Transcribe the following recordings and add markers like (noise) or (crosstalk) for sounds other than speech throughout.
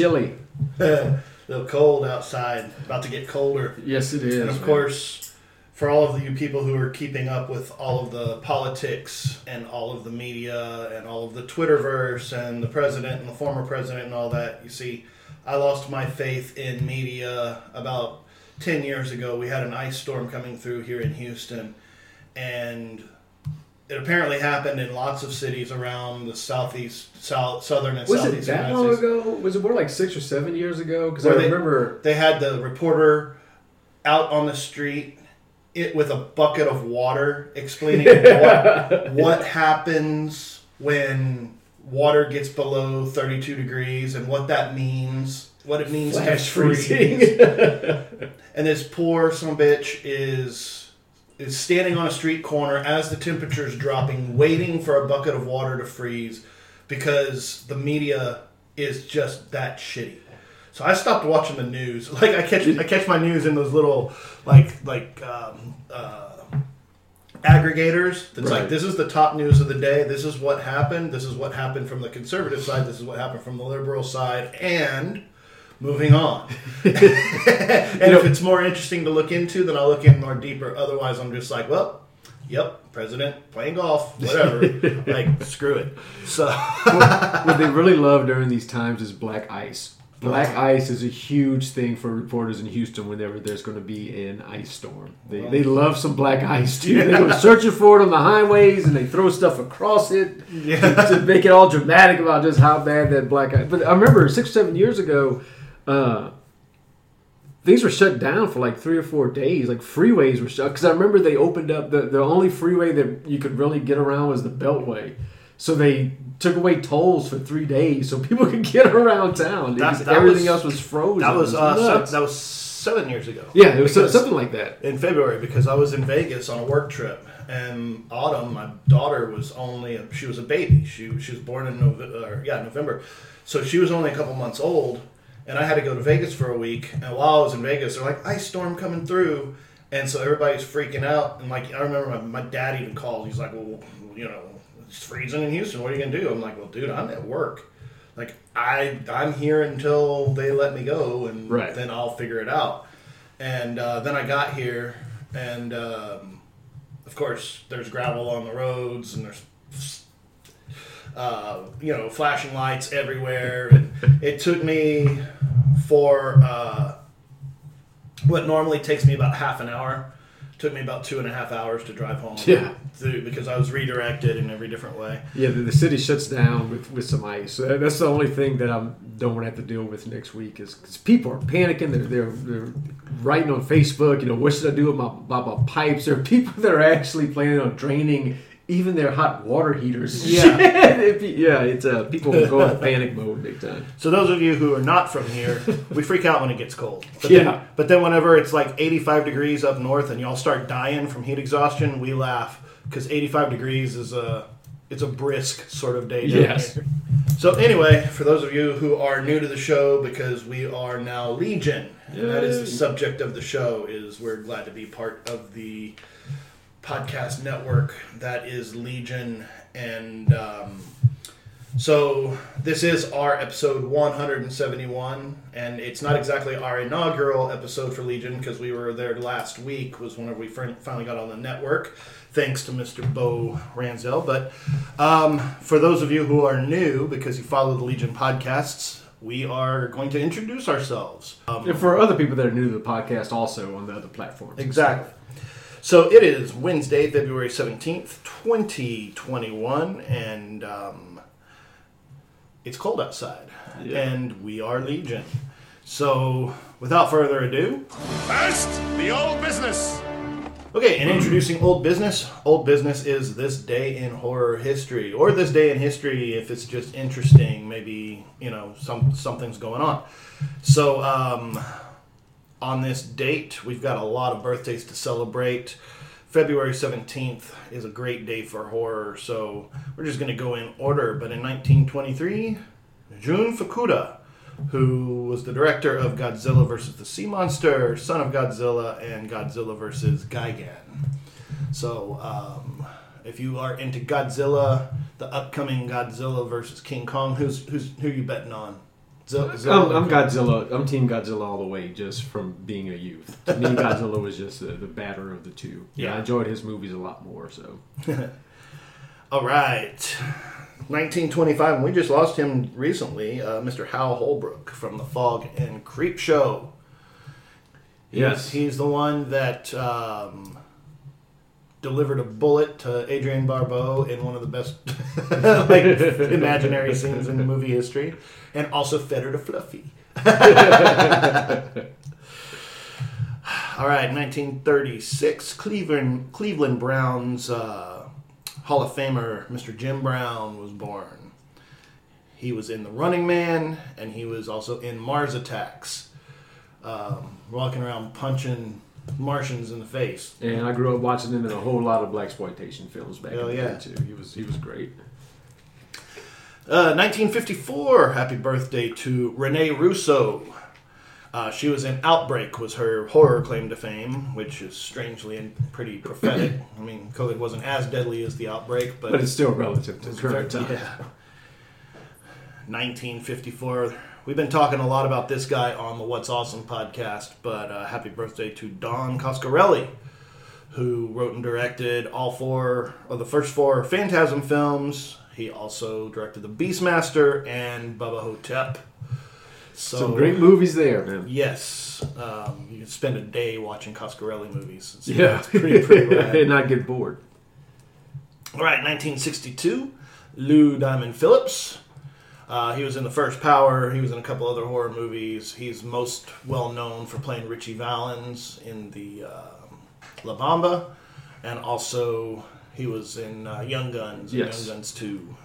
Chilly. a (laughs) little cold outside, about to get colder. Yes, it is. And of man. course, for all of you people who are keeping up with all of the politics and all of the media and all of the Twitterverse and the president and the former president and all that, you see, I lost my faith in media about 10 years ago. We had an ice storm coming through here in Houston, and it apparently happened in lots of cities around the southeast, south, southern, and Was it that United long States. ago? Was it more like six or seven years ago? Because I they- remember. They had the reporter out on the street it with a bucket of water explaining (laughs) what, what happens when water gets below 32 degrees and what that means, what it means Flash to freeze. (laughs) and this poor some bitch is is standing on a street corner as the temperature is dropping, waiting for a bucket of water to freeze because the media is just that shitty. So I stopped watching the news. (laughs) Like I catch I catch my news in those little like like um, uh, aggregators. That's Right. like this is the top news of the day. This is what happened. This is what happened from the conservative side. This is what happened from the liberal side. And moving on. (laughs) and if it's more interesting to look into, then I'll look in more deeper. Otherwise, I'm just like, well, yep, president playing golf, whatever. (laughs) like, screw it. So, what they really love during these times is black ice. Black ice is a huge thing for reporters in Houston whenever there's going to be an ice storm. They, they love some black ice too. They go searching for it on the highways and they throw stuff across it yeah. to make it all dramatic about just how bad that black ice. But I remember six, seven years ago, uh, things were shut down for like three or four days. Like freeways were shut because I remember they opened up the the only freeway that you could really get around was the Beltway. So they took away tolls for three days so people (laughs) could get around town. That- that everything was- else was frozen. That was It uh, se- that was seven years ago. yeah, it was so- something like that. in February because I was in Vegas on a work trip, and Autumn, my daughter, was only a, she was a baby. She she was born in November, yeah November, so she was only a couple months old, and I had to go to Vegas for a week. And while I was in Vegas, they're like ice storm coming through, and so everybody's freaking out. And like I remember my, my dad even called. He's like, well, you know, it's freezing in Houston. What are you gonna do? I'm like, well, dude, I'm at work. Like I I'm here until they let me go, and Right. then I'll figure it out. And uh, then I got here, and um, of course, there's gravel on the roads, and there's uh, you know flashing lights everywhere. And it took me for uh, what normally takes me about half an hour. Took me about two and a half hours to drive home. Yeah. through, because I was redirected in every different way. Yeah, the, the city shuts down with, with some ice. That's the only thing that I don't want to have to deal with next week is because people are panicking. They're, they're, they're writing on Facebook, you know, what should I do with my, my, my pipes? There are people that are actually planning on draining even their hot water heaters. (laughs) Yeah. If (laughs) you- yeah, it's uh, people go into panic mode big time. So those of you who are not from here, we freak out when it gets cold. But Yeah. Then, but then whenever it's like 85 degrees up north and y'all start dying from heat exhaustion, we laugh because 85 degrees is a it's a brisk sort of day. Yes. here. So anyway, for those of you who are new to the show, because we are now Legion, and that is the subject of the show, is we're glad to be part of the podcast network that is Legion, and um, so this is our episode 171, and it's not exactly our inaugural episode for Legion because we were there last week. Was whenever we finally got on the network, thanks to Mr. Bo Ranzel. But um, for those of you who are new, because you follow the Legion podcasts, we are going to introduce ourselves. Um, And for other people that are new to the podcast, also on the other platforms. Exactly. So it is Wednesday, February 17th, 2021, and um, it's cold outside. Yeah. And we are Legion. So without further ado, First, the old business. okay, and introducing Old Business. Old Business is this day in horror history, or this day in history if it's just interesting, maybe, you know, some something's going on. So, um, on this date. We've got a lot of birthdays to celebrate. February 17th is a great day for horror, so we're just going to go in order. But in 1923, Jun Fukuda, who was the director of Godzilla vs. the Sea Monster, Son of Godzilla, and Godzilla vs. Gigan. So, um, if you are into Godzilla, the upcoming Godzilla versus King Kong, who's who's who you betting on? Zil- I'm, I'm Godzilla. I'm Team Godzilla all the way, just from being a youth. To me, (laughs) Godzilla was just the, the better of the two. Yeah, Yeah. I enjoyed his movies a lot more. So (laughs) All right. 1925, and we just lost him recently, uh, Mr. Hal Holbrook from The Fog and Creepshow. He's, Yes. He's the one that um, delivered a bullet to Adrienne Barbeau in one of the best (laughs) like imaginary scenes in movie history, and also fed her to Fluffy. (laughs) All right, 1936, Cleveland Cleveland Browns uh, Hall of Famer Mr. Jim Brown was born. He was in The Running Man, and he was also in Mars Attacks, um, walking around punching Martians in the face. and I grew up watching him in a whole lot of black exploitation films back Hell in the yeah. day too. He was he was great. Uh, 1954, happy birthday to Renee Russo. Uh, she was in Outbreak, was her horror claim to fame, which is strangely and pretty prophetic. (coughs) I mean, COVID wasn't as deadly as the outbreak, but, But it's still relative to current very- time. yeah. 1954. We've been talking a lot about this guy on the What's Awesome podcast, but uh, happy birthday to Don Coscarelli, who wrote and directed all four of the first four Phantasm films. He also directed The Beastmaster and Bubba Ho-Tep. So, Some great movies there, man. Yes, um, you can spend a day watching Coscarelli movies. It's, Yeah, it's pretty, pretty rad. (laughs) and not get bored. All right, 1962, Lou Diamond Phillips. Uh, he was in the first Power. He was in a couple other horror movies. He's most well known for playing Ritchie Valens in the um La Bamba, and also he was in uh, Young Guns. Yes. Young Guns Two.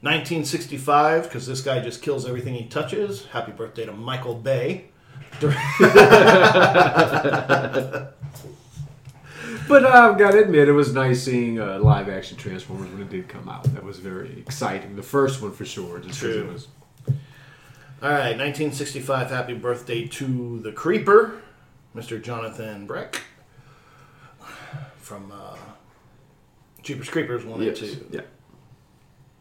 1965, because this guy just kills everything he touches. Happy birthday to Michael Bay. (laughs) (laughs) But I've got to admit, it was nice seeing uh, live action Transformers when it did come out. That was very exciting. The first one for sure. Just 'cause True. It was, All right, 1965. Happy birthday to the Creeper, Mr. Jonathan Breck from uh, Jeepers Creepers one and two yeah.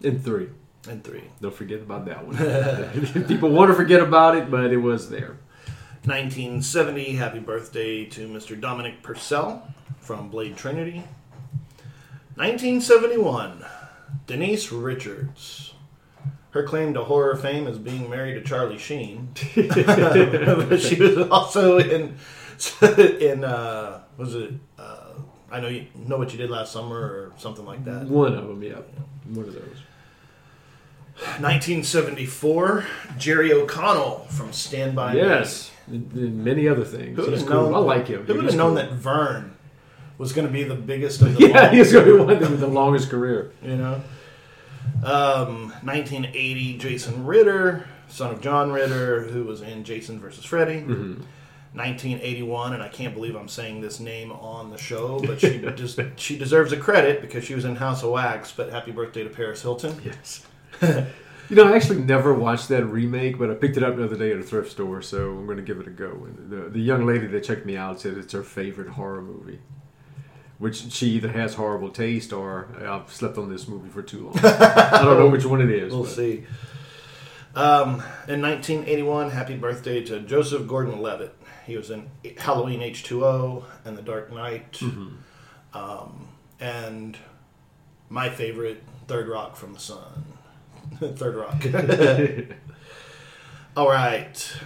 And three. and three. Don't forget about that one. (laughs) People want to forget about it, but it was there. 1970. Happy birthday to Mr. Dominic Purcell from Blade Trinity. 1971. Denise Richards. Her claim to horror fame is being married to Charlie Sheen. but (laughs) she was also in (laughs) in uh, was it uh, I know you know what you did last summer or something like that. One of them, yeah. One of those. 1974, Jerry O'Connell from Stand By Me. Yes. And, many other things. Who would He's have cool. known? I like him. Who would have known cool. that Vern was going to be the biggest of (laughs) the Yeah, long, he's going to be one of them with the longest career. you know? Um, 1980, Jason Ritter, son of John Ritter, who was in Jason versus Freddy. Mm-hmm. 1981, and I can't believe I'm saying this name on the show, but she (laughs) just she deserves a credit because she was in House of Wax. But happy birthday to Paris Hilton. Yes. (laughs) you know, I actually never watched that remake, but I picked it up the other day at a thrift store, so I'm going to give it a go. And the, the young lady that checked me out said it's her favorite horror movie. Which she either has horrible taste or I've slept on this movie for too long. (laughs) I don't know which one it is. We'll but- see. Um, in 1981, happy birthday to Joseph Gordon-Levitt. He was in Halloween H2O and The Dark Knight, um, and my favorite, Third Rock from the Sun. (laughs) Third Rock. (laughs) All right.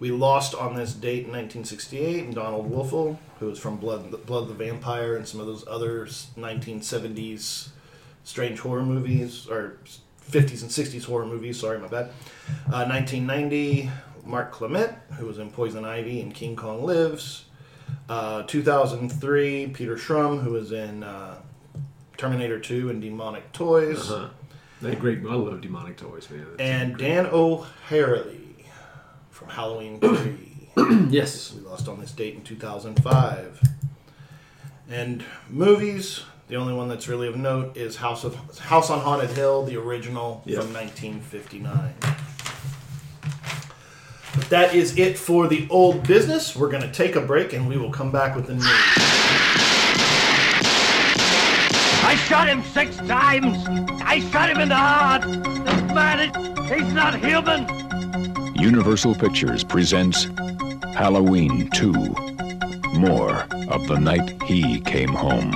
We lost on this date in 1968, Donald Wolfit, who was from Blood, Blood the Vampire and some of those other 1970s strange horror movies, or 50s and 60s horror movies. Sorry, my bad. Uh, 1990, Mark Clement, who was in Poison Ivy and King Kong Lives. Uh, 2003, Peter Schrum, who was in uh, Terminator 2 and Demonic Toys. Uh-huh. They're great. I love demonic toys, man. That's And great. Dan O'Herlihy from Halloween 3. (clears throat) yes. We lost on this date in 2005. And movies, the only one that's really of note is House of House on Haunted Hill, the original Yeah. from 1959. But that is it for the old business. We're going to take a break and we will come back with the news. I shot him six times. I shot him in the heart. This man, is, he's not human. Universal Pictures presents Halloween 2 More of the Night He Came Home.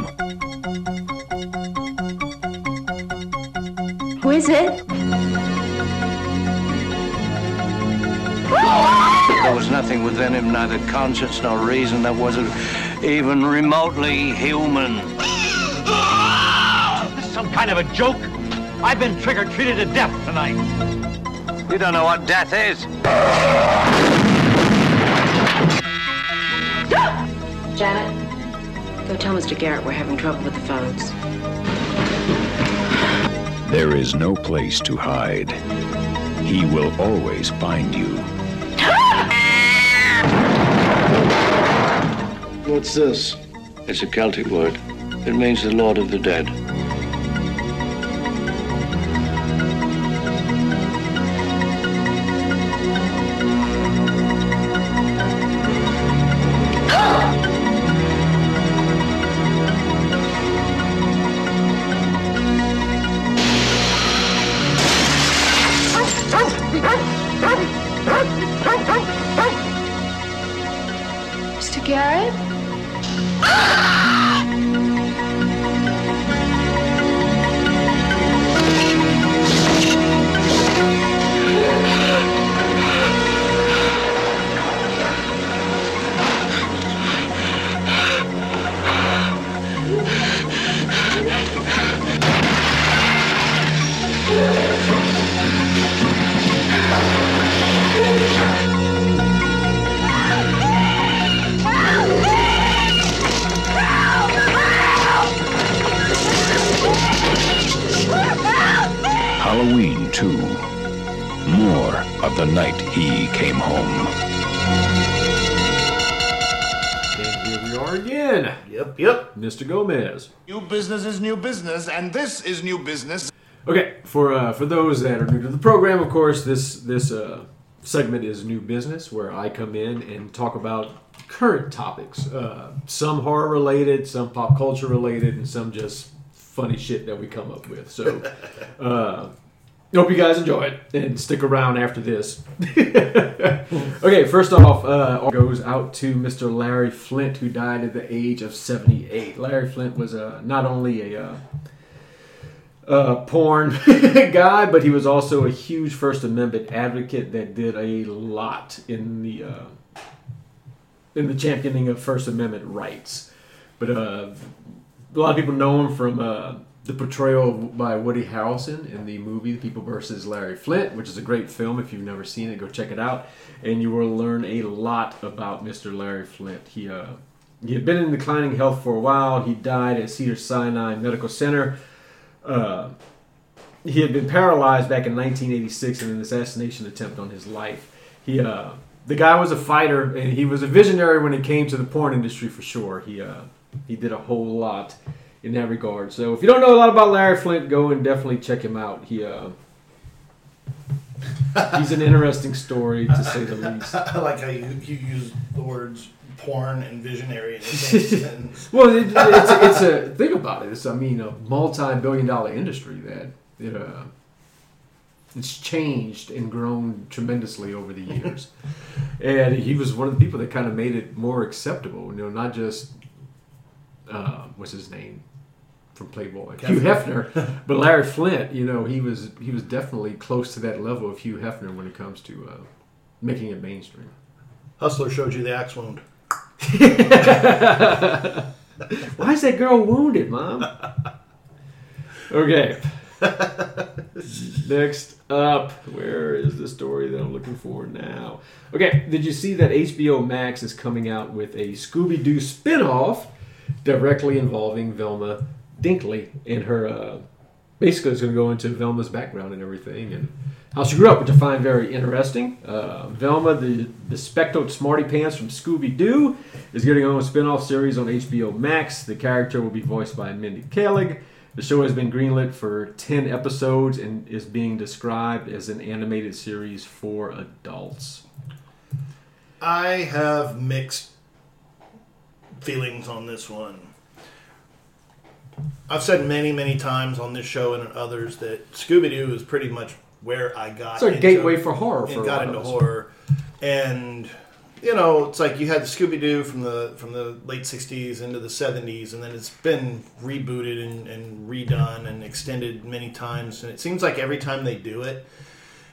Who is it? There was nothing within him, neither conscience nor reason, that wasn't even remotely human. This is some kind of a joke. I've been trick-or-treated to death tonight. You don't know what death is. Janet, go tell Mr. Garrett we're having trouble with the phones. There is no place to hide. He will always find you. What's this? It's a Celtic word. It means the Lord of the Dead. Business, and this is new business. Okay, for uh, for those that are new to the program, of course, this this uh, segment is new business where I come in and talk about current topics, uh, some horror related, some pop culture related, and some just funny shit that we come up with. So, (laughs) uh, hope you guys enjoy it and stick around after this. (laughs) okay, first off, uh, goes out to Mr. Larry Flynt, who died at the age of 78. Larry Flynt was uh, not only a uh, uh, porn (laughs) guy, but he was also a huge First Amendment advocate that did a lot in the uh, in the championing of First Amendment rights. But uh, a lot of people know him from uh, the portrayal by Woody Harrelson in the movie The People versus Larry Flynt, which is a great film. If you've never seen it, go check it out, and you will learn a lot about Mr. Larry Flynt. He uh, he had been in declining health for a while. He died at Cedar Sinai Medical Center. Uh, he had been paralyzed back in 1986 in an assassination attempt on his life. He, uh, the guy was a fighter, and he was a visionary when it came to the porn industry for sure. He, uh, he did a whole lot in that regard. So if you don't know a lot about Larry Flynt, go and definitely check him out. He, uh, he's an interesting story to say the (laughs) least. I like how you, you use the words porn and visionary in the same sentence. Well, it, it's, a, it's a think about it. It's I mean a multi-billion-dollar industry that it, uh, it's changed and grown tremendously over the years. (laughs) and he was one of the people that kind of made it more acceptable. You know, not just uh, what's his name from Playboy, Hugh Hefner, (laughs) but Larry Flynt. You know, he was he was definitely close to that level of Hugh Hefner when it comes to uh, making it mainstream. Hustler showed you the axe wound. (laughs) Why is that girl wounded, Mom? Okay. Next up, where is the story that I'm looking for now? Okay, did you see that HBO Max is coming out with a Scooby Doo spin off directly involving Velma Dinkley and her. Uh, basically, it's going to go into Velma's background and everything. And how she grew up, which I find very interesting. Uh, Velma, the the speckled smarty pants from Scooby Doo, is getting on a spin-off series on HBO Max. The character will be voiced by Mindy Kaling. The show has been greenlit for 10 episodes and is being described as an animated series for adults. I have mixed feelings on this one. I've said many, many times on this show and others that Scooby Doo is pretty much where I got. It's a into- gateway for horror for and a got into horror, and you know, it's like you had the Scooby Doo from the from the late '60s into the '70s, and then it's been rebooted and, and redone and extended many times. And it seems like every time they do it,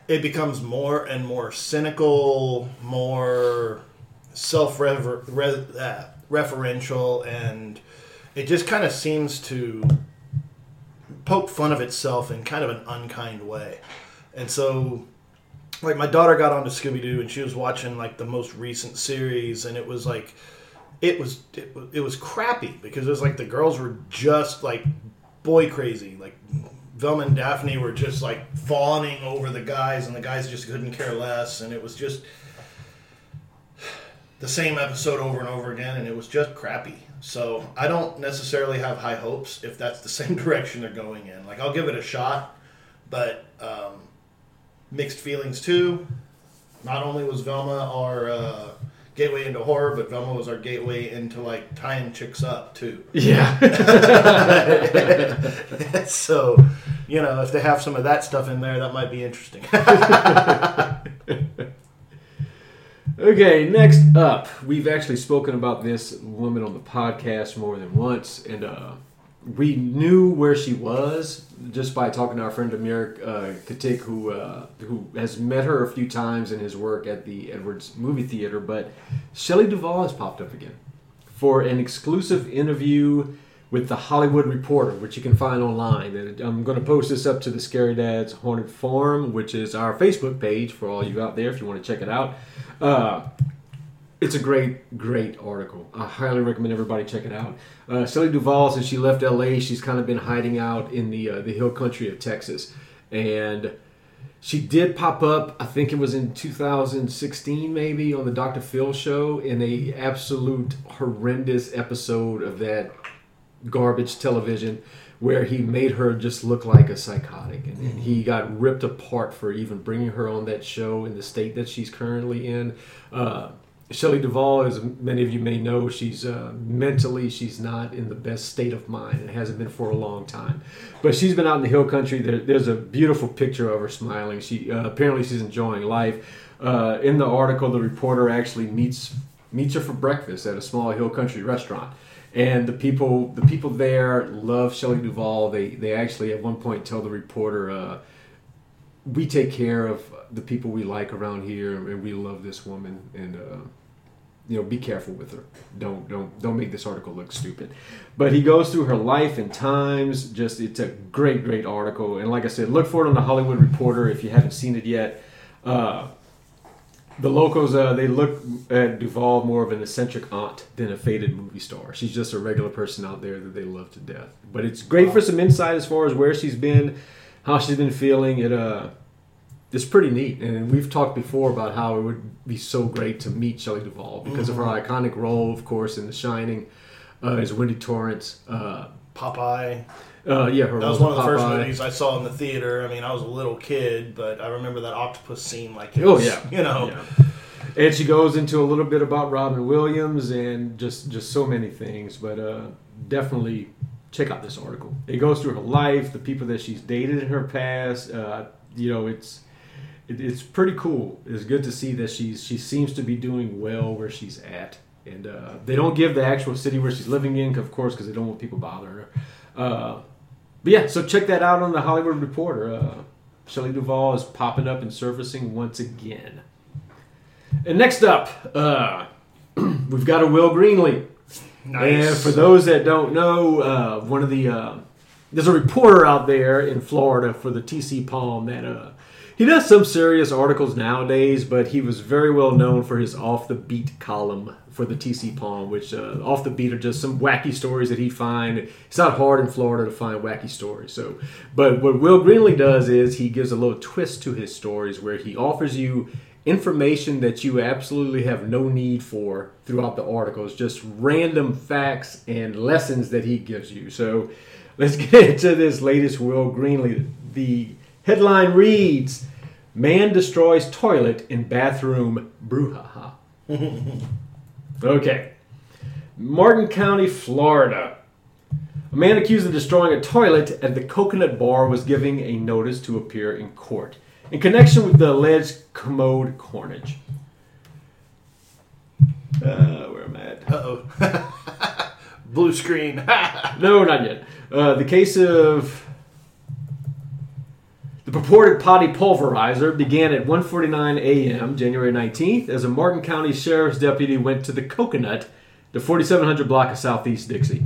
it becomes more and more cynical, more self uh, referential, and it just kind of seems to poke fun of itself in kind of an unkind way. And so, like, my daughter got onto Scooby Doo and she was watching like the most recent series, and it was like, it was it, it was crappy because it was like the girls were just like boy crazy, like. Velma and Daphne were just like fawning over the guys, and the guys just couldn't care less, and it was just the same episode over and over again, and it was just crappy. So I don't necessarily have high hopes if that's the (laughs) same direction they're going in. Like I'll give it a shot, but um, mixed feelings too. Not only was Velma our uh, gateway into horror, but Velma was our gateway into like tying chicks up too. Yeah. (laughs) so, you know, if they have some of that stuff in there, that might be interesting. (laughs) Okay, next up, we've actually spoken about this woman on the podcast more than once, and uh, we knew where she was just by talking to our friend Amir uh, Katik, who uh, who has met her a few times in his work at the Edwards Movie Theater. But Shelley Duvall has popped up again for an exclusive interview with the Hollywood Reporter, which you can find online. And I'm going to post this up to the Scary Dad's Haunted Farm, which is our Facebook page for all you out there if you want to check it out. Uh, it's a great, great article. I highly recommend everybody check it out. Uh, Shelley Duvall, since she left LA, she's kind of been hiding out in the uh, the hill country of Texas, and she did pop up. I think it was in 2016, maybe on the Dr. Phil show, in a absolute horrendous episode of that garbage television where he made her just look like a psychotic and, and he got ripped apart for even bringing her on that show in the state that she's currently in uh, Shelley Duvall, as many of you may know, she's uh, mentally she's not in the best state of mind and hasn't been for a long time. But she's been out in the hill country. There, there's a beautiful picture of her smiling. She uh, apparently she's enjoying life. Uh, in the article, the reporter actually meets meets her for breakfast at a small hill country restaurant, and the people the people there love Shelley Duvall. They they actually at one point tell the reporter. We take care of the people we like around here, and we love this woman. And uh, you know, be careful with her. Don't don't don't make this article look stupid. But he goes through her life and times. Just it's a great great article. And like I said, look for it on the Hollywood Reporter if you haven't seen it yet. Uh, the locals uh, they look at Duvall more of an eccentric aunt than a faded movie star. She's just a regular person out there that they love to death. But it's great for some insight as far as where she's been, how she's been feeling. It uh, it's pretty neat. And we've talked before about how it would be so great to meet Shelley Duvall because of her iconic role, of course, in The Shining, uh, as Wendy Torrance. Uh, Popeye. uh, yeah, her That was one of the first movies I saw in the theater. I mean, I was a little kid, but I remember that octopus scene like it Oh was, yeah, you know. Yeah. And she goes into a little bit about Robin Williams and just just so many things. But uh, definitely check out this article. It goes through her life, the people that she's dated in her past. Uh, you know, it's it, it's pretty cool. It's good to see that she's she seems to be doing well where she's at. And uh, they don't give the actual city where she's living in, of course, because they don't want people bothering her. Uh, but yeah, so check that out on the Hollywood Reporter. Uh, Shelley Duvall is popping up and surfacing once again. And next up, uh, (clears throat) we've got a Will Greenlee. Nice. And for those that don't know, uh, one of the uh, there's a reporter out there in Florida for the TC Palm that uh, he does some serious articles nowadays, but he was very well known for his off the beat column for the TC Palm, which uh, off the beat are just some wacky stories that he find. It's not hard in Florida to find wacky stories. So, but what Will Greenlee does is he gives a little twist to his stories where he offers you information that you absolutely have no need for throughout the articles, just random facts and lessons that he gives you. So, let's (laughs) get into this latest Will Greenlee. The headline reads. Man destroys toilet in bathroom brouhaha. (laughs) okay. Martin County, Florida. A man accused of destroying a toilet at the Coconut Bar was giving a notice to appear in court in connection with the alleged commode cornage. Uh, where am I at? Uh-oh. (laughs) Blue screen. (laughs) No, not yet. Uh, the case of the purported potty pulverizer began at 1:49 a.m. January 19th as a Martin County Sheriff's deputy went to the Coconut, the 4700 block of Southeast Dixie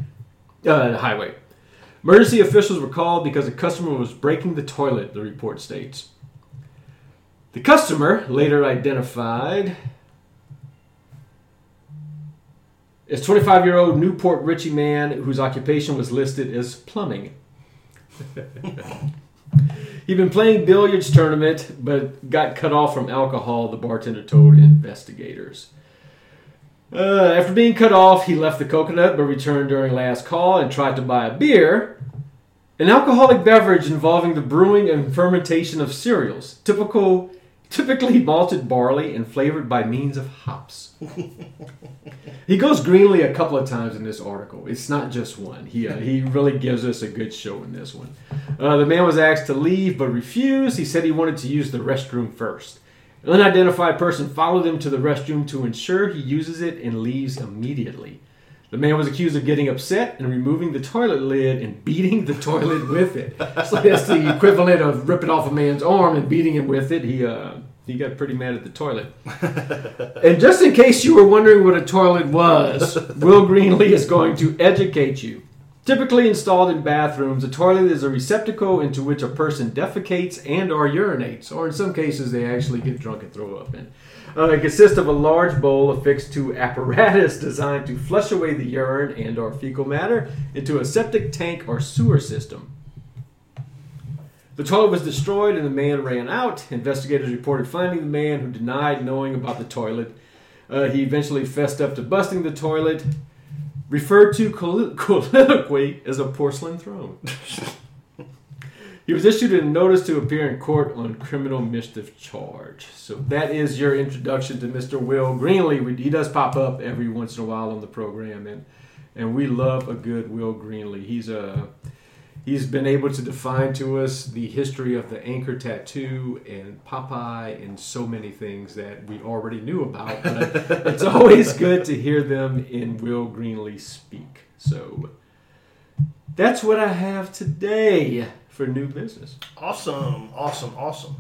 uh, Highway. Emergency officials were called because a customer was breaking the toilet. The report states. The customer, later identified as 25-year-old New Port Richey man whose occupation was listed as plumbing. (laughs) He'd been playing billiards tournament, but got cut off from alcohol. The bartender told investigators. Uh, after being cut off, he left the coconut, but returned during last call and tried to buy a beer, an alcoholic beverage involving the brewing and fermentation of cereals, typical, typically malted barley and flavored by means of hops. He goes Greenlee a couple of times in this article. It's not just one. He uh, he really gives us a good show in this one. Uh, the man was asked to leave but refused. He said he wanted to use the restroom first. An unidentified person followed him to the restroom to ensure he uses it and leaves immediately. The man was accused of getting upset and removing the toilet lid and beating the toilet with it. So that's the equivalent of ripping off a man's arm and beating him with it. He uh, he got pretty mad at the toilet. (laughs) and just in case you were wondering what a toilet was, Will Greenlee is going to educate you. Typically installed in bathrooms, a toilet is a receptacle into which a person defecates and or urinates, or in some cases they actually get drunk and throw up in. Uh, it consists of a large bowl affixed to apparatus (laughs) designed to flush away the urine and or fecal matter into a septic tank or sewer system. The toilet was destroyed and the man ran out. Investigators reported finding the man who denied knowing about the toilet. Uh, he eventually fessed up to busting the toilet, referred to collo- (laughs) colloquially as a porcelain throne. (laughs) he was issued a notice to appear in court on criminal mischief charge. So that is your introduction to Mr. Will Greenlee. He does pop up every once in a while on the program, and and we love a good Will Greenlee. He's a he's been able to define to us the history of the anchor tattoo and Popeye and so many things that we already knew about. But uh, (laughs) it's always good to hear them in Will Greenlee speak. So that's what I have today for new business. awesome, awesome, awesome.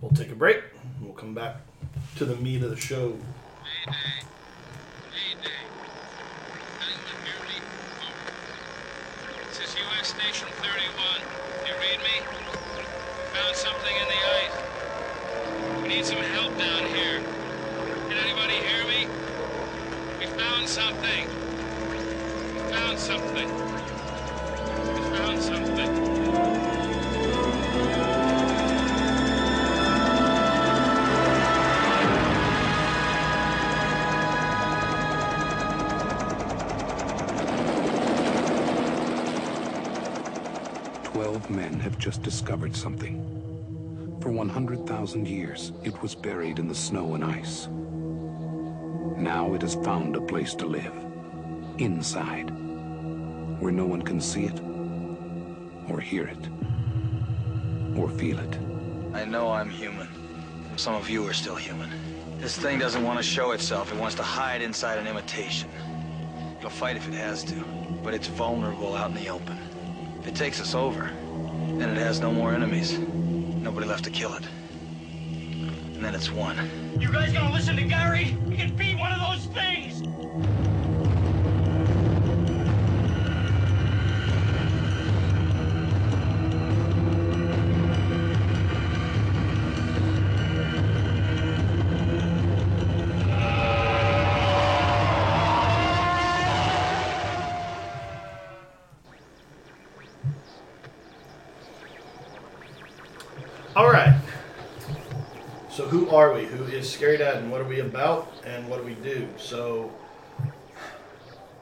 We'll take a break. We'll come back to the meat of the show. Mayday. Mayday. Anyone hear. This is U.S. Station 31. You read me? Found something in the ice. We need some help down here. Can anybody hear me? We found something. We found something. Twelve men have just discovered something. For 100,000 years, it was buried in the snow and ice. Now it has found a place to live. Inside. Where no one can see it, or hear it, or feel it. I know I'm human. Some of you are still human. This thing doesn't want to show itself. It wants to hide inside an imitation. It'll fight if it has to, but it's vulnerable out in the open. If it takes us over, then it has no more enemies. Nobody left to kill it. And then it's one. You guys gonna listen to Gary? He can beat one of those things! Are we? Who is Scary Dad, and what are we about, and what do we do? So,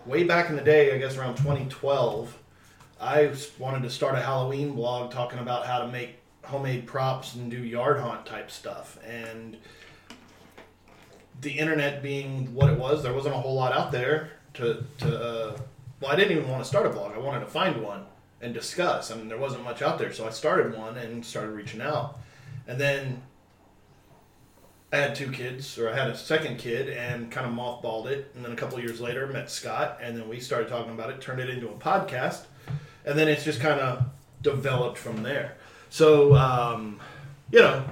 way back in the day, I guess around 2012, I wanted to start a Halloween blog talking about how to make homemade props and do yard haunt type stuff. And the internet being what it was, there wasn't a whole lot out there to to. Uh, well, I didn't even want to start a blog. I wanted to find one and discuss. I mean, there wasn't much out there, so I started one and started reaching out. And then I had two kids, or I had a second kid, and kind of mothballed it. And then a couple of years later, met Scott, and then we started talking about it, turned it into a podcast, and then it's just kind of developed from there. So, um, you know,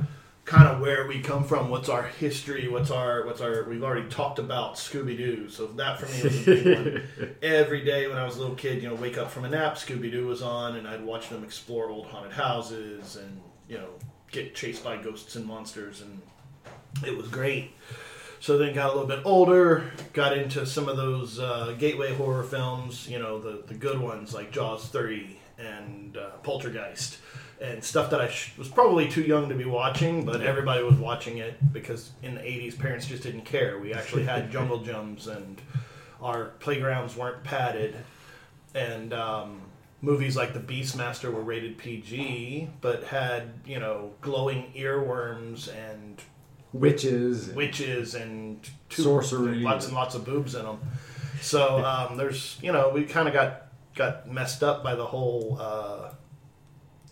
kind of where we come from, what's our history, what's our, what's our. We've already talked about Scooby Doo, so that for me was a big one. (laughs) Every day when I was a little kid, you know, wake up from a nap, Scooby Doo was on, and I'd watch them explore old haunted houses and you know get chased by ghosts and monsters and it was great. So then got a little bit older, got into some of those uh, gateway horror films, you know, the, the good ones like Jaws 3 and uh, Poltergeist, and stuff that I sh- was probably too young to be watching, but everybody was watching it because in the 80s, parents just didn't care. We actually had (laughs) jungle gyms and our playgrounds weren't padded. And um, movies like The Beastmaster were rated PG, but had, you know, glowing earworms and Witches. witches and two, Sorcery. lots and lots of boobs in them. So um, there's, you know, we kind of got got messed up by the whole uh,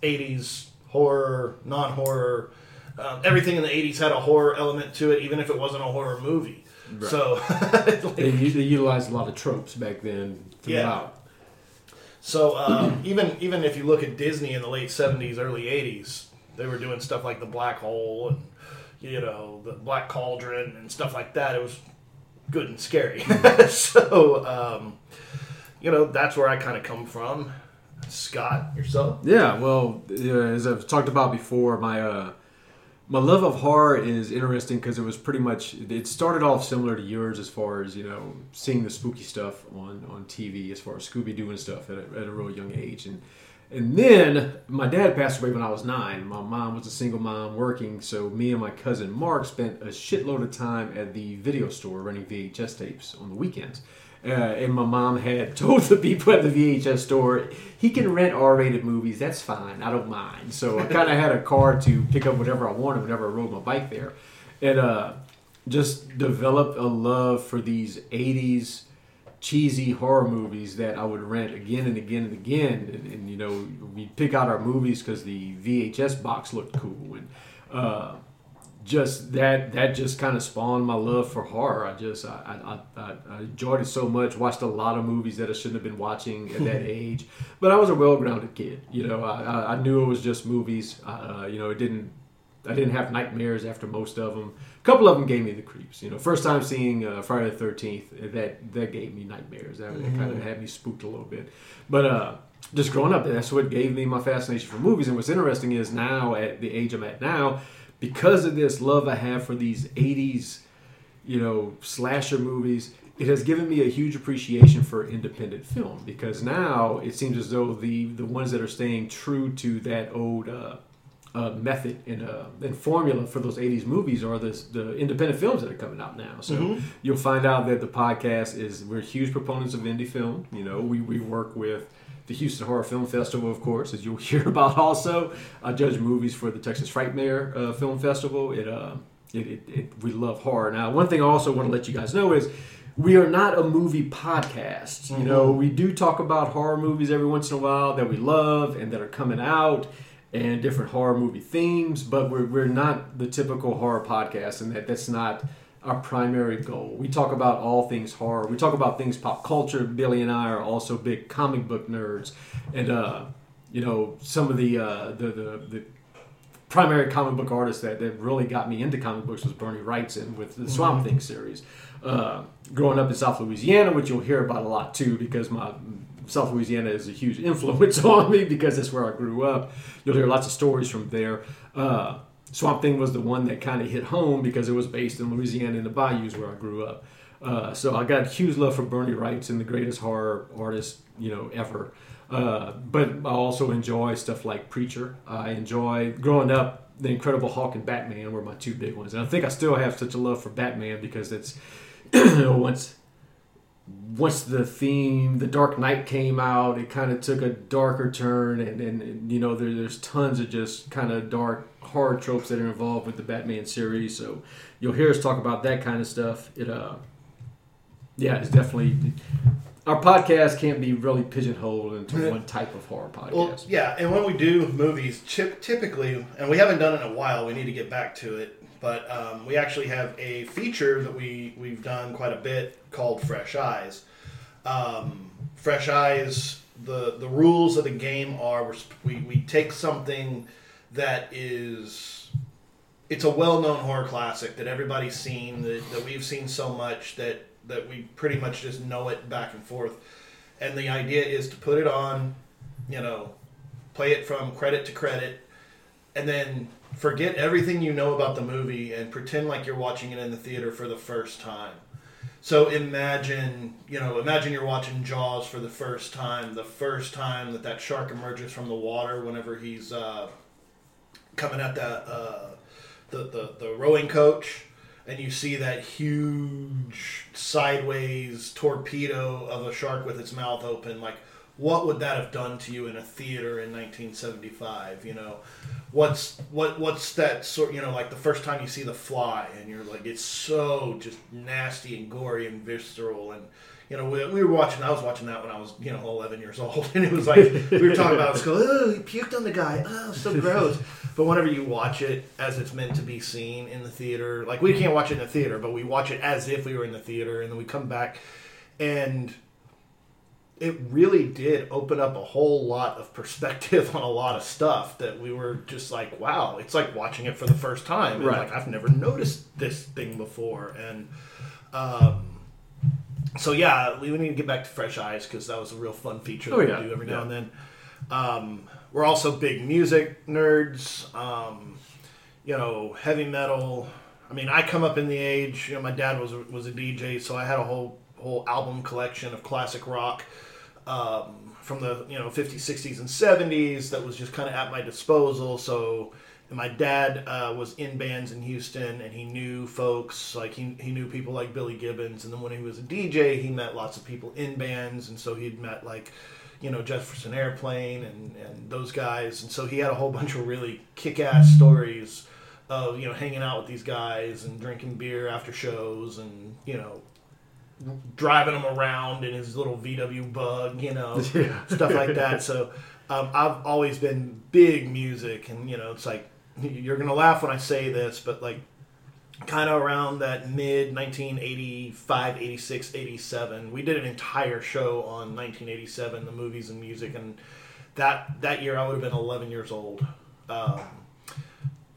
'80s horror, non-horror. Um, everything in the '80s had a horror element to it, even if it wasn't a horror movie. So, (laughs) like, They, they utilized a lot of tropes back then Yeah. So um, (clears throat) even even if you look at Disney in the late '70s, early '80s, they were doing stuff like the Black Hole and you know the Black Cauldron and stuff like that. It was good and scary. (laughs) so um, you know that's where I kind of come from. Scott, yourself? Yeah, well, as I've talked about before, my uh, my love of horror is interesting because it was pretty much it started off similar to yours as far as you know seeing the spooky stuff on on TV as far as Scooby Doo and stuff at a, at a real young age and. And then my dad passed away when I was nine. My mom was a single mom working, so me and my cousin Mark spent a shitload of time at the video store running VHS tapes on the weekends. Uh, and my mom had (laughs) told the people at the VHS store, he can rent R-rated movies. That's fine. I don't mind. So I kind of had a car to pick up whatever I wanted whenever I rode my bike there, and uh, just developed a love for these '80s cheesy horror movies that I would rent again and again and again. And, and you know, we pick out our movies because the VHS box looked cool, and uh, just that that just kind of spawned my love for horror. I just I, I, I, I enjoyed it so much. Watched a lot of movies that I shouldn't have been watching at that (laughs) age, but I was a well-grounded kid. You know, I, I- I knew it was just movies. Uh, you know, it didn't. I didn't have nightmares after most of them. Couple of them gave me the creeps. You know, first time seeing uh, Friday the Thirteenth, that that gave me nightmares. That, kind of had me spooked a little bit. But uh, just growing up, that's what gave me my fascination for movies. And what's interesting is now, at the age I'm at now, because of this love I have for these '80s, you know, slasher movies, it has given me a huge appreciation for independent film. Because now it seems as though the the ones that are staying true to that old. Uh, uh, method and, uh, and formula for those 80s movies are this, the independent films that are coming out now. So Mhm. you'll find out that the podcast is we're huge proponents of indie film. You know, we, we work with the Houston Horror Film Festival, of course, as you'll (laughs) hear about also. I judge movies for the Texas Frightmare uh, Film Festival. It, uh, it, it, it, we love horror. Now, one thing I also want to let you guys know is we are not a movie podcast. You know, we do talk about horror movies every once in a while that we love and that are coming out and different horror movie themes, but we're, we're not the typical horror podcast, and that that's not our primary goal. We talk about all things horror. We talk about things pop culture. Billy and I are also big comic book nerds, and uh, you know some of the uh, the, the the primary comic book artist that, that really got me into comic books was Bernie Wrightson with the Swamp Thing series. Uh, growing up in South Louisiana, which you'll hear about a lot too, because my South Louisiana is a huge influence (laughs) on me because that's where I grew up. You'll hear lots of stories from there. Uh, Swamp Thing was the one that kind of hit home because it was based in Louisiana in the bayous where I grew up. Uh, so I got huge love for Bernie Wrightson the greatest horror artist you know ever. Uh, but I also enjoy stuff like Preacher. I enjoy growing up. The Incredible Hulk and Batman were my two big ones, and I think I still have such a love for Batman because it's (clears throat) once once the theme, the Dark Knight came out, it kind of took a darker turn, and, and, you know there, there's tons of just kind of dark horror tropes that are involved with the Batman series. So you'll hear us talk about that kind of stuff. It uh, yeah, it's definitely our podcast can't be really pigeonholed into one type of horror podcast. Well, yeah, and when we do movies, chip, typically, and we haven't done it in a while, we need to get back to it. But um, we actually have a feature that we we've done quite a bit called Fresh Eyes. Um, Fresh Eyes. The the rules of the game are we we take something that is it's a well-known horror classic that everybody's seen that, that we've seen so much that that we pretty much just know it back and forth and the idea is to put it on you know play it from credit to credit and then forget everything you know about the movie and pretend like you're watching it in the theater for the first time. So imagine you know imagine you're watching jaws for the first time the first time that that shark emerges from the water whenever he's uh, coming at that uh, the, the the rowing coach and you see that huge sideways torpedo of a shark with its mouth open like what would that have done to you in a theater in 1975 you know? What's what what's that sort you know like the first time you see the fly and you're like it's so just nasty and gory and visceral and you know we, we were watching i was watching that when i was you know 11 years old (laughs) and it was like we were talking about go oh he puked on the guy oh so gross. But whenever you watch it as it's meant to be seen in the theater like we can't watch it in the theater but we watch it as if we were in the theater and then we come back and it really did open up a whole lot of perspective (laughs) on a lot of stuff that we were just like, wow, it's like watching it for the first time. And Right. like I've never noticed this thing before. And um, so yeah, we need to get back to Fresh Eyes because that was a real fun feature that Oh, we do every now Yeah. and then. Um, we're also big music nerds. Um, you know, heavy metal. I mean, I come up in the age. You know, my dad was was a DJ, so I had a whole whole album collection of classic rock um, from the you know 50s, 60s, and 70s that was just kind of at my disposal. So, my dad uh, was in bands in Houston, and he knew folks like he he knew people like Billy Gibbons, and then when he was a DJ, he met lots of people in bands, and so he'd met like you know Jefferson Airplane and and those guys, and so he had a whole (laughs) bunch of really kick-ass stories of you know hanging out with these guys and drinking beer after shows and you know driving him around in his little VW bug, you know, (laughs) Yeah. stuff like that. So um, I've always been big music, and you know, it's like you're gonna laugh when I say this, but like kind of around that mid 1985 86 87 we did an entire show on 1987 the movies and music and that that year i would have been 11 years old um,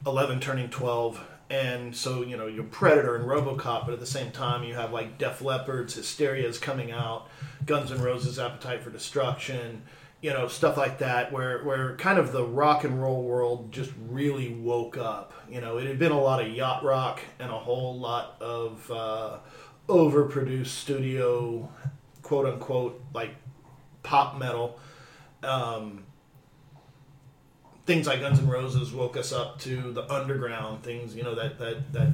11 turning 12 and so you know you're predator and robocop but at the same time you have like def leppard's hysteria is coming out guns N' roses appetite for destruction you know stuff like that where where kind of the rock and roll world just really woke up you know. It had been a lot of yacht rock and a whole lot of uh, overproduced studio quote unquote like pop metal. Um, things like Guns N' Roses woke us up to the underground things, you know, that that that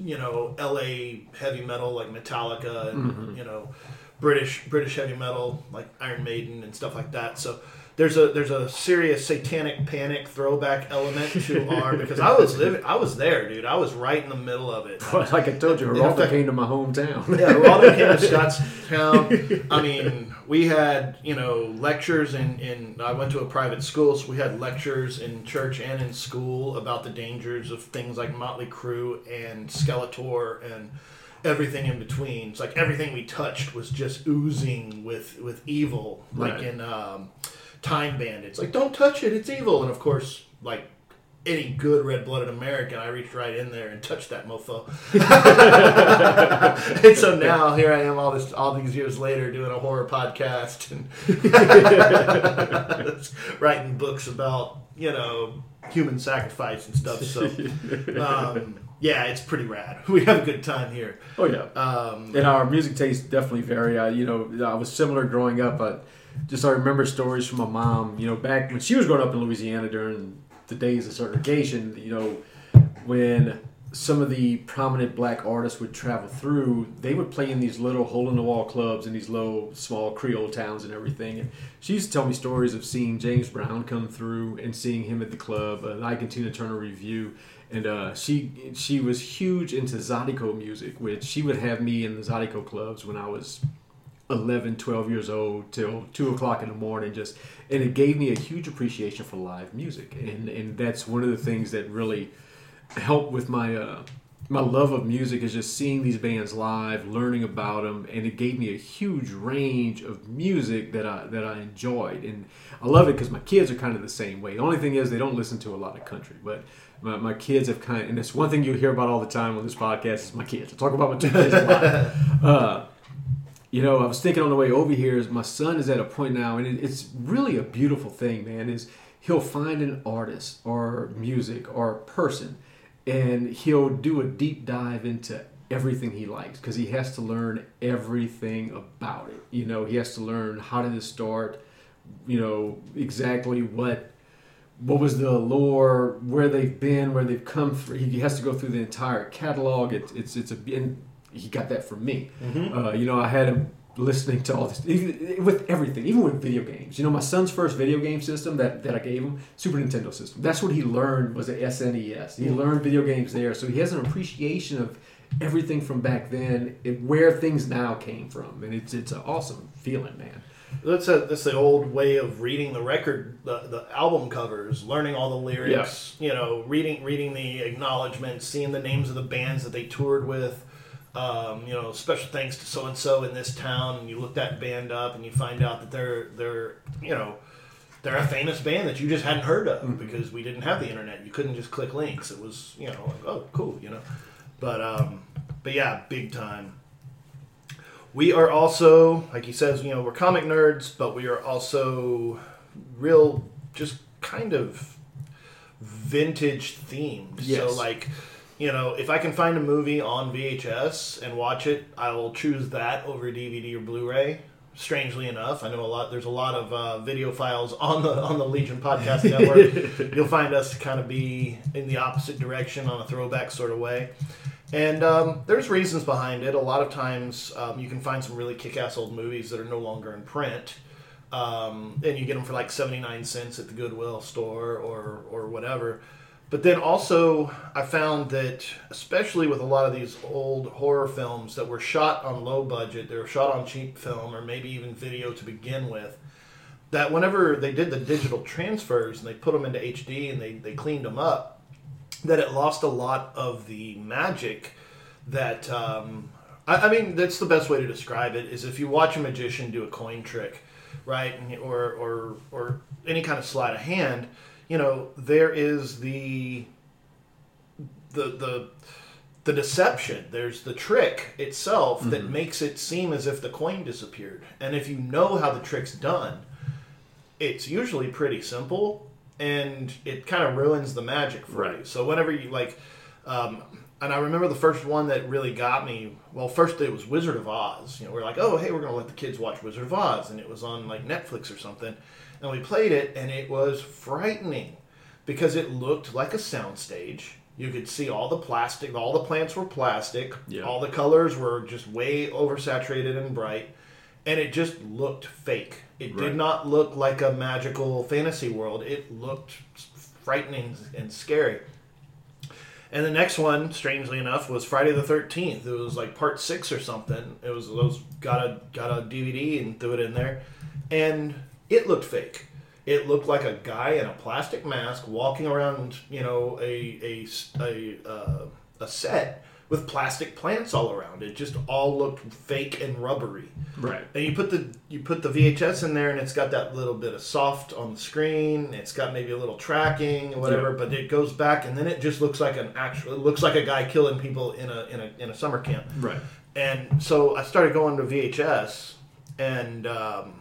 you know, LA heavy metal like Metallica and Mhm. you know, British British heavy metal like Iron Maiden and stuff like that. So there's a there's a serious satanic panic throwback element to (laughs) our because I was living I was there, dude. I was right in the middle of it. (laughs) like I told you, Geraldo came to my hometown. yeah, Geraldo came to (laughs) Scottstown. I mean, we had you know lectures in in. I went to a private school, so we had lectures in church and in school about the dangers of things like Motley Crue and Skeletor and everything in between. It's like everything we touched was just oozing with with evil, like Right. in um, Time Bandits. Like, don't touch it; it's evil. And of course, like any good red-blooded American, I reached right in there and touched that mofo. (laughs) (laughs) and so now here I am, all this, all these years later, doing a horror podcast and (laughs) writing books about you know human sacrifice and stuff. So um, yeah, it's pretty rad. We have a good time here. Oh yeah. Um, and our music tastes definitely vary. I, you know, I was similar growing up, but just I remember stories from my mom. You know, back when she was growing up in Louisiana during the days of segregation. You know, when some of the prominent black artists would travel through, they would play in these little hole in the wall clubs in these low, small Creole towns and everything. And she used to tell me stories of seeing James Brown come through and seeing him at the club, uh, Ike and Tina Turner Revue. And uh, she she was huge into Zydeco music, which she would have me in the Zydeco clubs when I was 11, 12 years old till 2 o'clock in the morning. Just And it gave me a huge appreciation for live music. And, and that's one of the things that really helped with my uh, my love of music is just seeing these bands live, learning about them, and it gave me a huge range of music that I that I enjoyed, and I love it because my kids are kind of the same way. The only thing is they don't listen to a lot of country, but my, my kids have kind of, and it's one thing you hear about all the time on this podcast is my kids. I talk about my two kids a lot. (laughs) Uh, you know, I was thinking on the way over here is my son is at a point now, and it, it's really a beautiful thing, man. Is he'll find an artist or music or person and he'll do a deep dive into everything he likes because he has to learn everything about it. You know, he has to learn how did it start, you know, exactly what what was the lore, where they've been, where they've come from. He has to go through the entire catalog. It's it's it's a and he got that from me. Mhm. Uh, you know, I had him listening to all this even with everything, even with video games. You know, my son's first video game system that, that I gave him, Super Nintendo system. That's what he learned was the SNES. He learned video games there, so he has an appreciation of everything from back then, and where things now came from, and it's it's an awesome feeling, man. That's a that's the old way of reading the record, the, the album covers, learning all the lyrics. You know, reading reading the acknowledgments, seeing the names of the bands that they toured with. Um, you know, special thanks to so and so in this town, and you look that band up, and you find out that they're they're you know they're a famous band that you just hadn't heard of because we didn't have the internet. You couldn't just click links. It was you know like oh cool you know, but um, but yeah, big time. We are also, like he says, you know, we're comic nerds, but we are also real, just kind of vintage themed. So, Yes. like, you know, if I can find a movie on VHS and watch it, I will choose that over DVD or Blu-ray. Strangely enough, I know a lot. There's a lot of uh, video files on the on the Legion Podcast (laughs) Network. You'll find us to kind of be in the opposite direction on a throwback sort of way. And um, there's reasons behind it. A lot of times um, you can find some really kick ass old movies that are no longer in print. Um, and you get them for like 79 cents at the Goodwill store or, or whatever. But then also, I found that, especially with a lot of these old horror films that were shot on low budget, they were shot on cheap film or maybe even video to begin with, that whenever they did the digital transfers and they put them into HD and they, they cleaned them up, that it lost a lot of the magic that um, I, I mean that's the best way to describe it is if you watch a magician do a coin trick right or, or or any kind of sleight of hand you know there is the the the the deception there's the trick itself that makes it seem as if the coin disappeared and if you know how the trick's done it's usually pretty simple and it kind of ruins the magic for you. So whenever you like, um, and I remember the first one that really got me. Well, first it was Wizard of Oz. You know, we're like, oh hey, we're gonna let the kids watch Wizard of Oz, and it was on like Netflix or something, and we played it, and it was frightening because it looked like a soundstage. You could see all the plastic, all the plants were plastic, Yeah. all the colors were just way oversaturated and bright, and it just looked fake. It Right. did not look like a magical fantasy world. It looked frightening and scary. And the next one, strangely enough, was Friday the Thirteenth. It was like part six or something. It was those got a got a DVD and threw it in there, and it looked fake. It looked like a guy in a plastic mask walking around, you know, a a a, uh, a set with plastic plants all around. It just all looked fake and rubbery. Right. And you put the you put the VHS in there, and it's got that little bit of soft on the screen. It's got maybe a little tracking or whatever, Yeah. but it goes back, and then it just looks like an actual. It looks like a guy killing people in a in a in a summer camp. Right. And so I started going to VHS, and um,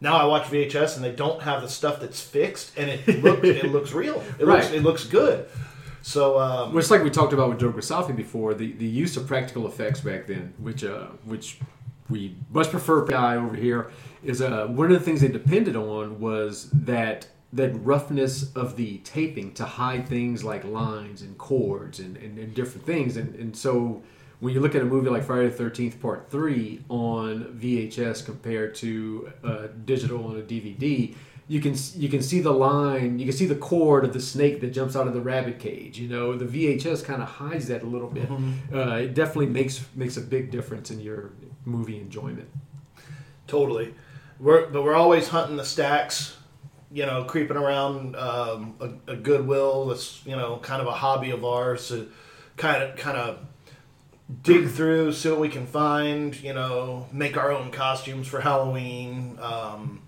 now I watch VHS, and they don't have the stuff that's fixed, and it (laughs) looks it looks real. It looks Right. it looks good. So um, Well, it's like we talked about with Joe Grisafi before, the, the use of practical effects back then, which uh, which we much prefer guy over here, is uh, one of the things they depended on was that that roughness of the taping to hide things like lines and cords and, and, and different things. And, and so when you look at a movie like Friday the 13th Part 3 on VHS compared to uh, digital on a DVD, you can you can see the line, you can see the cord of the snake that jumps out of the rabbit cage. You know, the VHS kind of hides that a little bit. Uh, it definitely makes makes a big difference in your movie enjoyment. Totally. We're, but we're always hunting the stacks, you know, creeping around um, a, a Goodwill. That's you know kind of a hobby of ours to kind of kind of dig through, see what we can find. You know, make our own costumes for Halloween. Um,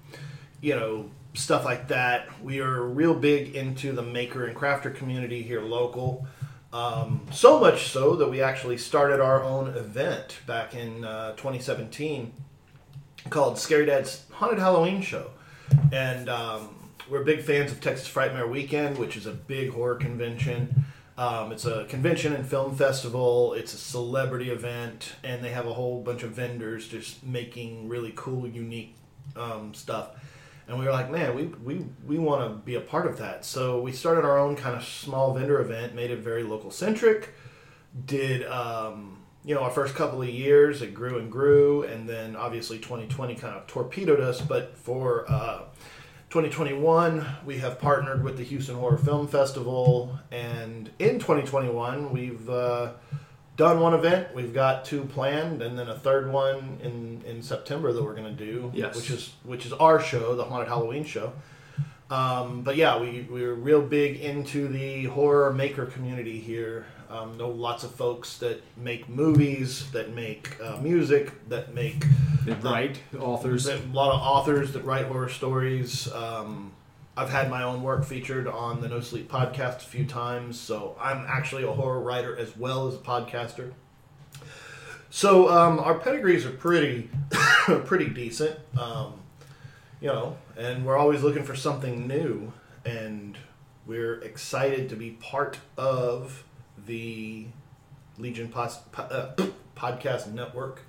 you know, stuff like that. We are real big into the maker and crafter community here local. Um, so much so that we actually started our own event back in uh, 2017 called Scary Dad's Haunted Halloween Show. And um, we're big fans of Texas Frightmare Weekend, which is a big horror convention. Um, it's a convention and film festival. It's a celebrity event, and they have a whole bunch of vendors just making really cool, unique um, stuff. And we were like, man, we, we, we want to be a part of that. So we started our own kind of small vendor event, made it very local centric. Did um, you know our first couple of years, it grew and grew, and then obviously 2020 kind of torpedoed us. But for uh, 2021, we have partnered with the Houston Horror Film Festival, and in 2021, we've uh, done one event. We've got two planned, and then a third one in, in September that we're going to do, Yes. which is which is our show, the Haunted Halloween Show. Um, but yeah, we we're real big into the horror maker community here. Um, know lots of folks that make movies, that make uh, music, that make They write authors. a lot of authors that write horror stories. Um, I've had my own work featured on the No Sleep podcast a few times, so I'm actually a horror writer as well as a podcaster. So um, our pedigrees are pretty, (coughs) pretty decent, um, you know, and we're always looking for something new, and we're excited to be part of the Legion pos- po- uh, (clears throat) podcast network.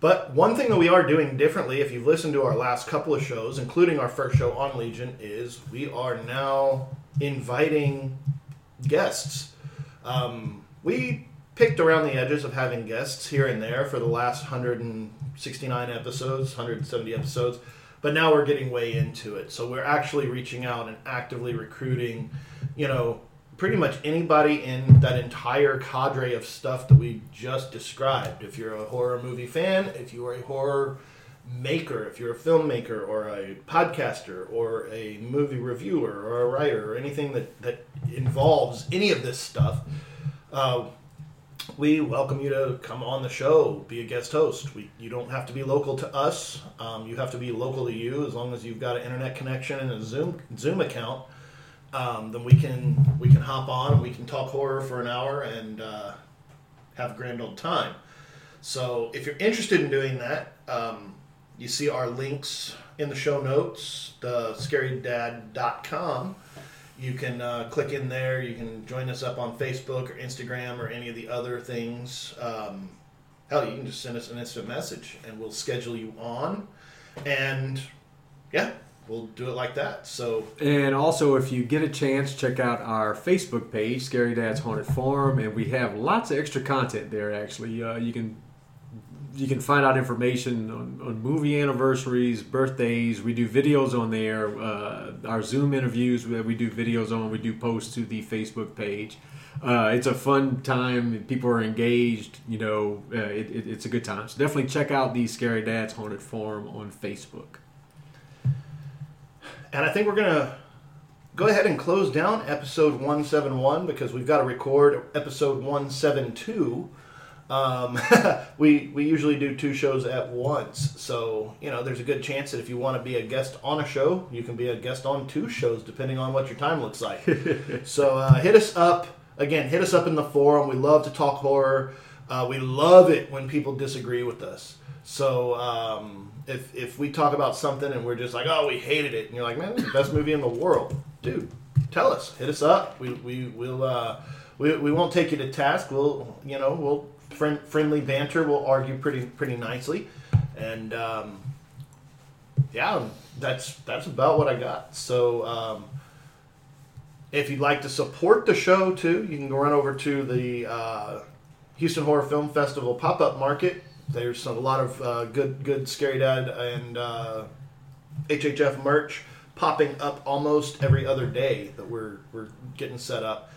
But one thing that we are doing differently, if you've listened to our last couple of shows, including our first show on Legion, is we are now inviting guests. Um, we picked around the edges of having guests here and there for the last 169 episodes, 170 episodes, but now we're getting way into it. So we're actually reaching out and actively recruiting, you know, pretty much anybody in that entire cadre of stuff that we just described. If you're a horror movie fan, if you are a horror maker, if you're a filmmaker or a podcaster or a movie reviewer or a writer or anything that, that involves any of this stuff, uh, we welcome you to come on the show, be a guest host. We, you don't have to be local to us. Um, you have to be local to you as long as you've got an internet connection and a Zoom Zoom account um, then we can we can hop on and we can talk horror for an hour and uh, have a grand old time. So if you're interested in doing that, um, you see our links in the show notes, the scarydad.com. You can uh, click in there. You can join us up on Facebook or Instagram or any of the other things. Um, hell, you can just send us an instant message and we'll schedule you on. And yeah, we'll do it like that. So And also, if you get a chance, check out our Facebook page, Scary Dad's Haunted Farm, and we have lots of extra content there. Actually, uh, you can you can find out information on, on movie anniversaries, birthdays. We do videos on there. Uh, our Zoom interviews that we do videos on, we do post to the Facebook page. Uh, it's a fun time. People are engaged. You know, uh, it, it, it's a good time. So definitely check out the Scary Dad's Haunted Farm on Facebook. And I think we're going to go ahead and close down episode 171 because we've got to record episode 172. Um, (laughs) we, we usually do two shows at once. So, you know, there's a good chance that if you want to be a guest on a show, you can be a guest on two shows depending on what your time looks like. (laughs) so uh, hit us up. Again, hit us up in the forum. We love to talk horror. Uh, we love it when people disagree with us. So um, if if we talk about something and we're just like, oh, we hated it, and you're like, man, this is the best movie in the world, dude. tell us. Hit us up. We we will uh, we, we won't take you to task. We'll you know we'll friend, friendly banter. We'll argue pretty pretty nicely, and um, yeah, that's that's about what I got. So. Um, if you'd like to support the show too, you can go run over to the uh, Houston Horror Film Festival pop up market. There's a lot of uh, good, good Scary Dad and uh, HHF merch popping up almost every other day that we're we're getting set up.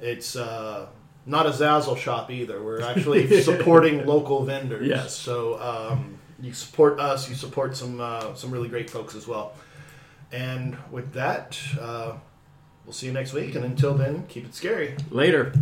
It's uh, not a Zazzle shop either. We're actually (laughs) supporting local vendors. Yes. So um, you support us. You support some uh, some really great folks as well. And with that, uh, we'll see you next week. And until then, keep it scary. Later.